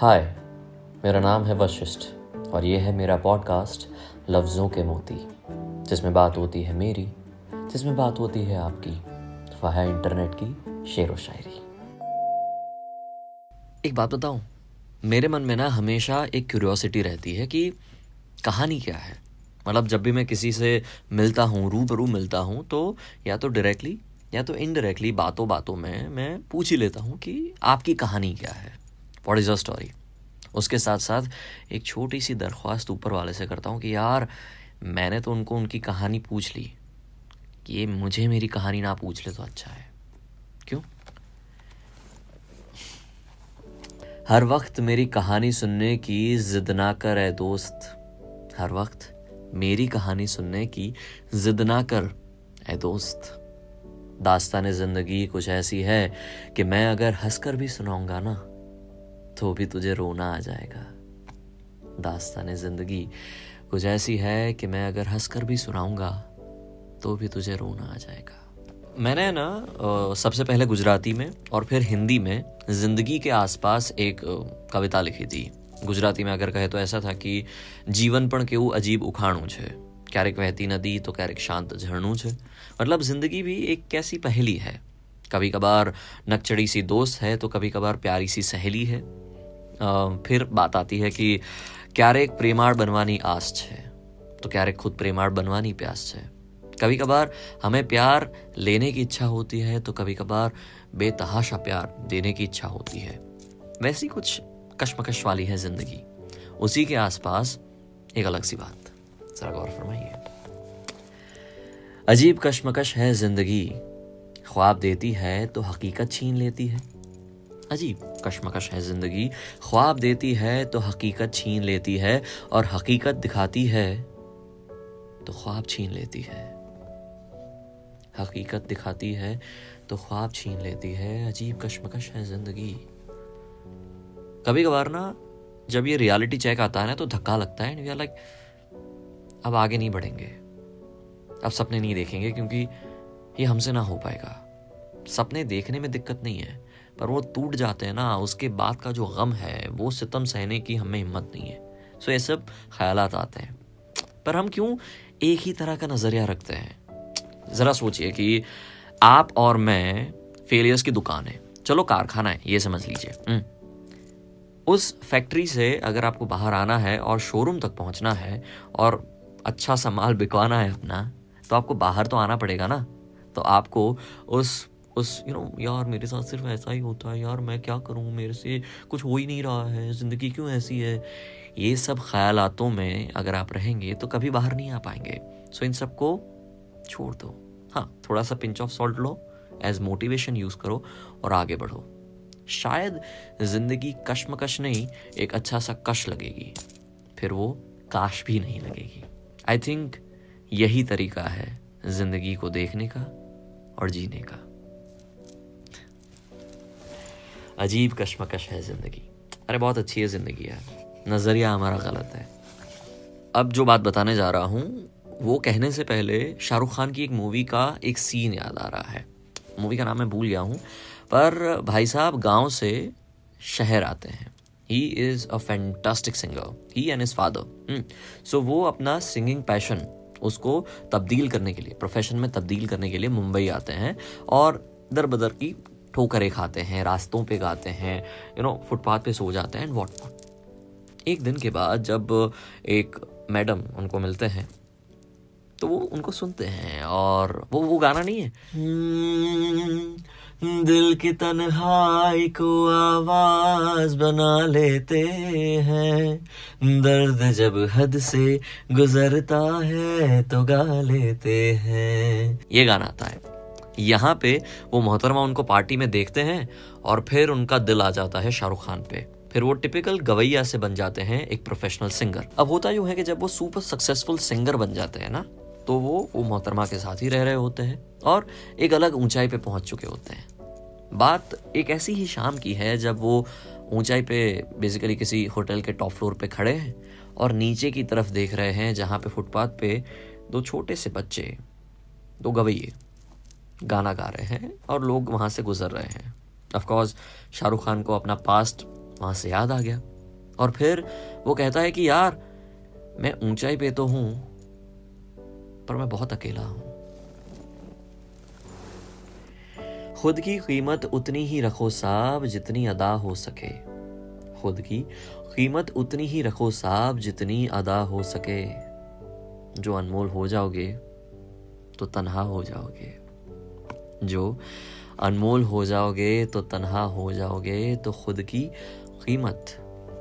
हाय मेरा नाम है वशिष्ठ और ये है मेरा पॉडकास्ट लफ्ज़ों के मोती, जिसमें बात होती है मेरी, जिसमें बात होती है आपकी। वह है इंटरनेट की शेर व शायरी। एक बात बताऊँ, मेरे मन में ना हमेशा एक क्यूरियोसिटी रहती है कि कहानी क्या है? मतलब जब भी मैं किसी से मिलता हूँ, रूबरू मिलता हूँ तो या तो डायरेक्टली या तो इनडायरेक्टली बातों बातों में मैं पूछ ही लेता हूँ कि आपकी कहानी क्या है? वॉट इज़ अ स्टोरी उसके साथ साथ एक छोटी सी दरख्वास्त ऊपर वाले से करता हूँ कि यार, मैंने तो उनको उनकी कहानी पूछ ली। कि ये मुझे मेरी कहानी ना पूछ ले तो अच्छा है। क्यों? हर वक्त मेरी कहानी सुनने की जिद ना कर ए दोस्त। हर वक्त मेरी कहानी सुनने की जिद ना कर ए दोस्त। दास्तान ज़िंदगी कुछ ऐसी है कि मैं अगर हंसकर भी सुनाऊँगा ना तो भी तुझे रोना आ जाएगा। दास्तान ज़िंदगी कुछ ऐसी है कि मैं अगर हंसकर भी सुनाऊँगा तो भी तुझे रोना आ जाएगा। मैंने ना सबसे पहले गुजराती में और फिर हिंदी में ज़िंदगी के आसपास एक कविता लिखी थी। गुजराती में अगर कहे तो ऐसा था कि जीवन पर के अजीब उखाणू है क्यारेक वहती नदी तो क्या क्यारेक शांत झरणू है मतलब ज़िंदगी भी एक कैसी पहली है। कभी कभार नकचड़ी सी दोस्त है तो कभी कभार प्यारी सी सहेली है। फिर बात आती है कि ક્યારેક પ્રેમાળ બનવાની આસ છે तो ક્યારેક खुद प्रेमाड़ बनवानी प्यास है कभी कभार हमें प्यार लेने की इच्छा होती है तो कभी कभार बेतहाशा प्यार देने की इच्छा होती है वैसी कुछ कश्मकश वाली है जिंदगी उसी के आसपास एक अलग सी बात जरा गौर फरमाइए अजीब कश्मकश है जिंदगी ख्वाब देती है तो हकीकत छीन लेती है अजीब कश्मकश है ज़िंदगी। ख्वाब देती है तो हकीकत छीन लेती है और हकीकत दिखाती है तो ख्वाब छीन लेती है। हकीकत दिखाती है तो ख्वाब छीन लेती है। अजीब कश्मकश है ज़िंदगी। कभी कभार ना, जब ये रियलिटी चेक आता है ना तो धक्का लगता है। वी लाइक अब आगे नहीं बढ़ेंगे। अब सपने नहीं देखेंगे क्योंकि ये हमसे ना हो पाएगा। सपने देखने में दिक्कत नहीं है। पर वो टूट जाते हैं ना, उसके बाद का जो गम है, वो सितम सहने की हमें हिम्मत नहीं है। सो ये सब ख्याल आते हैं। पर हम क्यों एक ही तरह का नज़रिया रखते हैं? ज़रा सोचिए कि आप और मैं फेलियर्स की दुकान है। चलो, कारखाना है, ये समझ लीजिए। हम्म। उस फैक्ट्री से अगर आपको बाहर आना है और शोरूम तक पहुँचना है और अच्छा सा माल बिकवाना है अपना तो आपको बाहर तो आना पड़ेगा ना। तो आपको उस उस यू नो यार मेरे साथ सिर्फ़ ऐसा ही होता है यार, मैं क्या करूँ? मेरे से कुछ हो ही नहीं रहा है, ज़िंदगी क्यों ऐसी है? ये सब ख्यालातों में अगर आप रहेंगे तो कभी बाहर नहीं आ पाएँगे। सो इन सबको छोड़ दो। हाँ थोड़ा सा पिंच ऑफ़ सॉल्ट लो एज मोटिवेशन यूज़ करो और आगे बढ़ो। शायद ज़िंदगी कश्मकश नहीं, एक अच्छा सा कश लगेगी। फिर वो काश भी नहीं लगेगी। आई थिंक यही तरीका है ज़िंदगी को देखने का और जीने का। अजीब कश्मकश है ज़िंदगी। अरे, बहुत अच्छी है ज़िंदगी यार। नज़रिया हमारा गलत है। अब जो बात बताने जा रहा हूँ, वो कहने से पहले शाहरुख खान की एक मूवी का एक सीन याद आ रहा है। मूवी का नाम मैं भूल गया हूँ, पर भाई साहब गाँव से शहर आते हैं। He is a fantastic singer he and his father so वो अपना सिंगिंग पैशन उसको तब्दील करने के लिए प्रोफेशन में तब्दील करने के लिए मुंबई आते हैं और दर बदर की ठोकरें खाते हैं रास्तों पे गाते हैं यू नो फुटपाथ पे सो जाते हैं एंड वॉट नॉट एक दिन के बाद जब एक मैडम उनको मिलते हैं तो वो उनको सुनते हैं और वो वो गाना नहीं है। हम्म, दिल की तन्हाई को आवाज़ बना लेते हैं। दर्द जब हद से गुजरता है तो गा लेते हैं। ये गाना आता है। यहाँ पे वो मोहतरमा उनको पार्टी में देखते हैं और फिर उनका दिल आ जाता है शाहरुख खान पे। फिर वो टिपिकल गवैया से बन जाते हैं एक प्रोफेशनल सिंगर अब होता यूँ है कि जब वो सुपर सक्सेसफुल सिंगर बन जाते हैं ना तो वो वो मोहतरमा के साथ ही रह रहे होते हैं और एक अलग ऊंचाई पे पहुँच चुके होते हैं। बात एक ऐसी ही शाम की है जब वो ऊंचाई पे बेसिकली किसी होटल के टॉप फ्लोर पे खड़े हैं और नीचे की तरफ़ देख रहे हैं जहाँ पे फुटपाथ पे दो छोटे से बच्चे, दो गवैये। गाना गा रहे हैं और लोग वहाँ से गुजर रहे हैं। ऑफकोर्स शाहरुख खान को अपना पास्ट वहाँ से याद आ गया। और फिर वो कहता है कि, यार, मैं ऊंचाई पे तो हूँ, पर मैं बहुत अकेला हूँ। खुद की कीमत उतनी ही रखो साहब जितनी अदा हो सके। खुद की कीमत उतनी ही रखो साहब जितनी अदा हो सके। जो अनमोल हो जाओगे तो तनहा हो जाओगे। जो अनमोल हो जाओगे तो तनहा हो जाओगे तो खुद की कीमत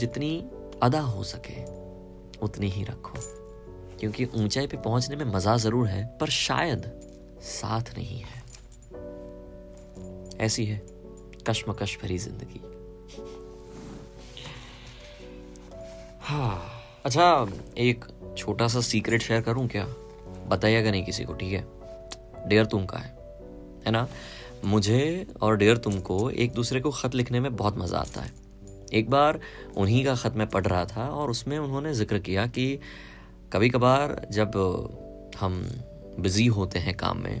जितनी अदा हो सके, उतनी ही रखो। क्योंकि ऊंचाई पे पहुँचने में मज़ा ज़रूर है, पर शायद साथ नहीं है। ऐसी है कश्मकश भरी ज़िंदगी। हाँ अच्छा एक छोटा सा सीक्रेट शेयर करूँ क्या? बताइएगा नहीं किसी को, ठीक है? डेयर तुम का है। है ना? मुझे और डेयर तुमको एक दूसरे को ख़त लिखने में बहुत मज़ा आता है। एक बार उन्हीं का ख़त मैं पढ़ रहा था और उसमें उन्होंने ज़िक्र किया कि कभी कभार जब हम बिज़ी होते हैं काम में,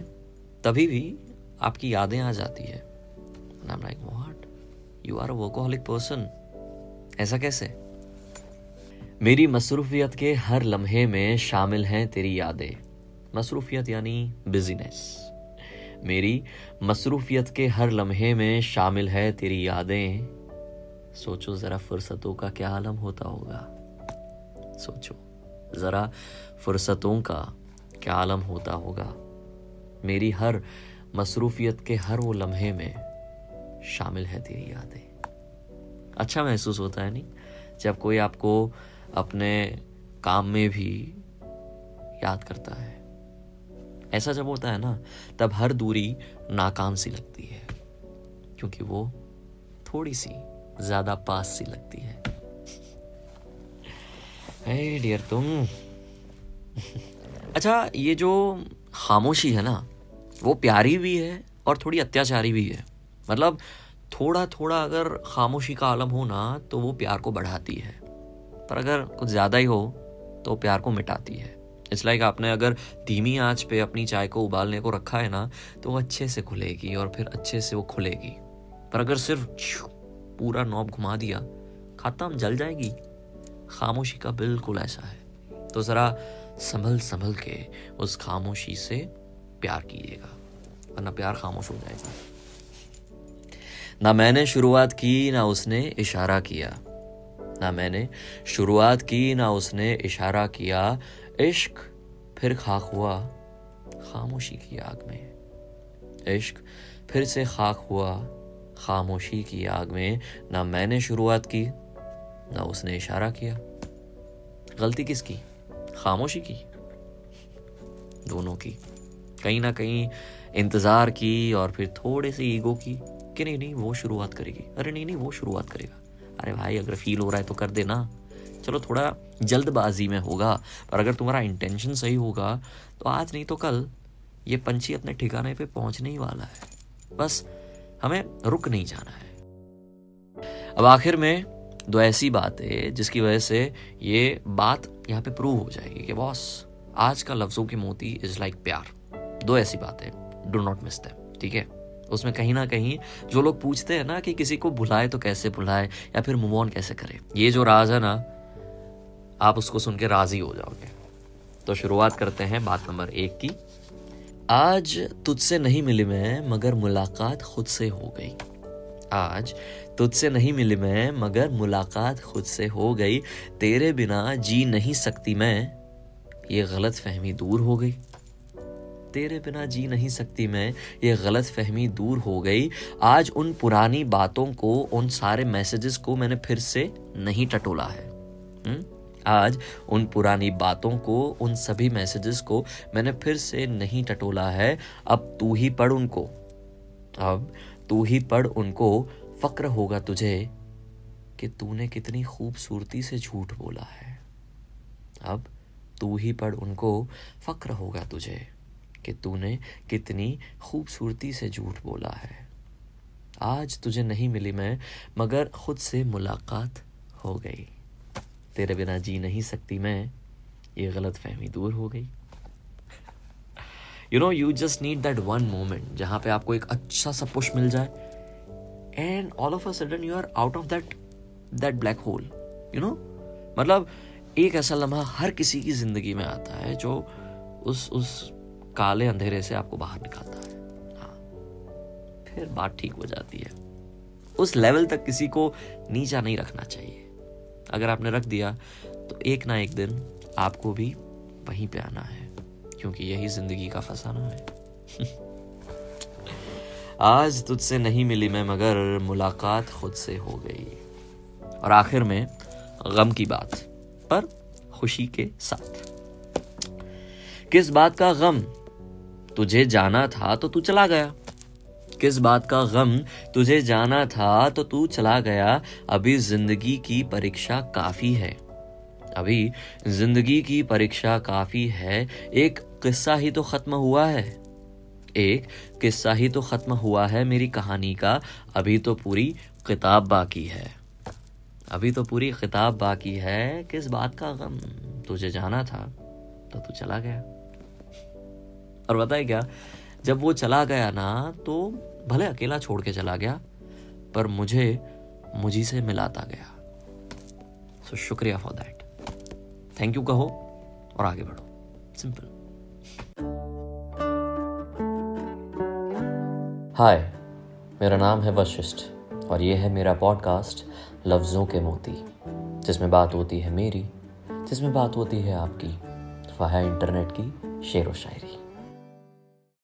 तभी भी आपकी यादें आ जाती है। Like what you are a workaholic person ऐसा कैसे? मेरी मसरूफियत के हर लम्हे में शामिल हैं तेरी यादें। मसरूफियत यानी बिजीनेस मेरी मसरूफियत के हर लम्हे में शामिल है तेरी यादें। सोचो ज़रा फुर्सतों का क्या आलम होता होगा। सोचो ज़रा फुर्सतों का क्या आलम होता होगा। मेरी हर मसरूफियत के हर वो लम्हे में शामिल है तेरी यादें। अच्छा महसूस होता है नहीं? जब कोई आपको अपने काम में भी याद करता है। ऐसा जब होता है ना, तब हर दूरी नाकाम सी लगती है, क्योंकि वो थोड़ी सी ज़्यादा पास सी लगती है। Hey डियर तुम। अच्छा ये जो खामोशी है ना, वो प्यारी भी है और थोड़ी अत्याचारी भी है। मतलब थोड़ा थोड़ा अगर खामोशी का आलम हो ना तो वो प्यार को बढ़ाती है। पर अगर कुछ ज़्यादा ही हो तो प्यार को मिटाती है। इट्स लाइक like आपने अगर धीमी आँच पे अपनी चाय को उबालने को रखा है ना तो वो अच्छे से खुलेगी और फिर अच्छे से वो खुलेगी। पर अगर सिर्फ़ पूरा नॉब घुमा दिया खत्म जल जाएगी? खामोशी का बिल्कुल ऐसा है। तो ज़रा संभल संभल के उस खामोशी से प्यार कीजिएगा, वरना प्यार खामोश हो जाएगा। ना मैंने शुरुआत की, ना उसने इशारा किया। ना मैंने शुरुआत की, ना उसने इशारा किया इश्क फिर खाक हुआ खामोशी की आग में। इश्क फिर से खाक हुआ खामोशी की आग में। ना मैंने शुरुआत की, ना उसने इशारा किया। गलती किसकी? खामोशी की? दोनों की। कहीं ना कहीं इंतज़ार की और फिर थोड़े से ईगो की कि नहीं नहीं, वो शुरुआत करेगी। अरे नहीं नहीं, वो शुरुआत करेगा। अरे भाई, अगर फील हो रहा है तो कर देना। चलो थोड़ा जल्दबाजी में होगा, पर अगर तुम्हारा इंटेंशन सही होगा तो आज नहीं तो कल। ये पंछी अपने ठिकाने पे पहुँचने ही वाला है। बस हमें रुक नहीं जाना है। अब आखिर में दो ऐसी बात जिसकी वजह से ये बात यहाँ पे प्रूव हो जाएगी कि बॉस आज का लफ्जों की मोती इज़ लाइक प्यार। दो ऐसी बात डो नॉट मिस दैम ठीक है? उसमें कहीं ना कहीं जो लोग पूछते हैं ना कि किसी को भुलाए तो कैसे भुलाए या फिर मूव ऑन कैसे करे, ये जो राज है ना आप उसको सुन के राज़ी हो जाओगे। तो शुरुआत करते हैं बात नंबर एक की। आज तुझसे नहीं मिली मैं, मगर मुलाकात खुद से हो गई। आज तुझसे नहीं मिली मैं, मगर मुलाकात खुद से हो गई। तेरे बिना जी नहीं सकती मैं, ये गलत फहमी दूर हो गई। तेरे बिना जी नहीं सकती मैं, ये गलत फहमी दूर हो गई। आज उन पुरानी बातों को, उन सारे मैसेजेस को मैंने फिर से नहीं टटोला है। हुँ? आज उन पुरानी बातों को, उन सभी मैसेजेस को मैंने फिर से नहीं टटोला है। अब तू ही पढ़ उनको। अब तू ही पढ़ उनको। फक्र होगा तुझे कि तूने कितनी खूबसूरती से झूठ बोला है। अब तू ही पढ़ उनको। फक्र होगा तुझे कि तूने कितनी खूबसूरती से झूठ बोला है। आज तुझे नहीं मिली मैं, मगर खुद से मुलाकात हो गई। तेरे बिना जी नहीं सकती मैं, ये गलत फहमी दूर हो गई। You know you just need that one moment जहाँ पे आपको एक अच्छा सा पुश मिल जाए and all of a sudden you are out of that that black hole you know मतलब एक ऐसा लम्हा हर किसी की ज़िंदगी में आता है जो उस उस काले अंधेरे से आपको बाहर निकालता है। हाँ फिर बात ठीक हो जाती है। उस लेवल तक किसी को नीचा नहीं रखना चाहिए। अगर आपने रख दिया तो एक ना एक दिन आपको भी वहीं पे आना है, क्योंकि यही ज़िंदगी का फसाना है। आज तुझसे नहीं मिली मैं, मगर मुलाकात खुद से हो गई। और आखिर में गम की बात पर खुशी के साथ। किस बात का गम? तुझे जाना था तो तू चला गया। किस बात का गम तुझे जाना था तो तू चला गया। अभी ज़िंदगी की परीक्षा काफ़ी है। अभी ज़िंदगी की परीक्षा काफ़ी है। एक किस्सा ही तो खत्म हुआ है। एक किस्सा ही तो खत्म हुआ है मेरी कहानी का। अभी तो पूरी किताब बाकी है। अभी तो पूरी किताब बाकी है। किस बात का गम तुझे जाना था तो तू चला गया। और बताए क्या, जब वो चला गया ना तो भले अकेला छोड़ के चला गया, पर मुझे मुझी से मिलाता गया। सो शुक्रिया फॉर दैट थैंक यू कहो और आगे बढ़ो। सिंपल हाय मेरा नाम है वशिष्ठ और ये है मेरा पॉडकास्ट लफ्ज़ों के मोती, जिसमें बात होती है मेरी, जिसमें बात होती है आपकी, वह है इंटरनेट की शेर व शायरी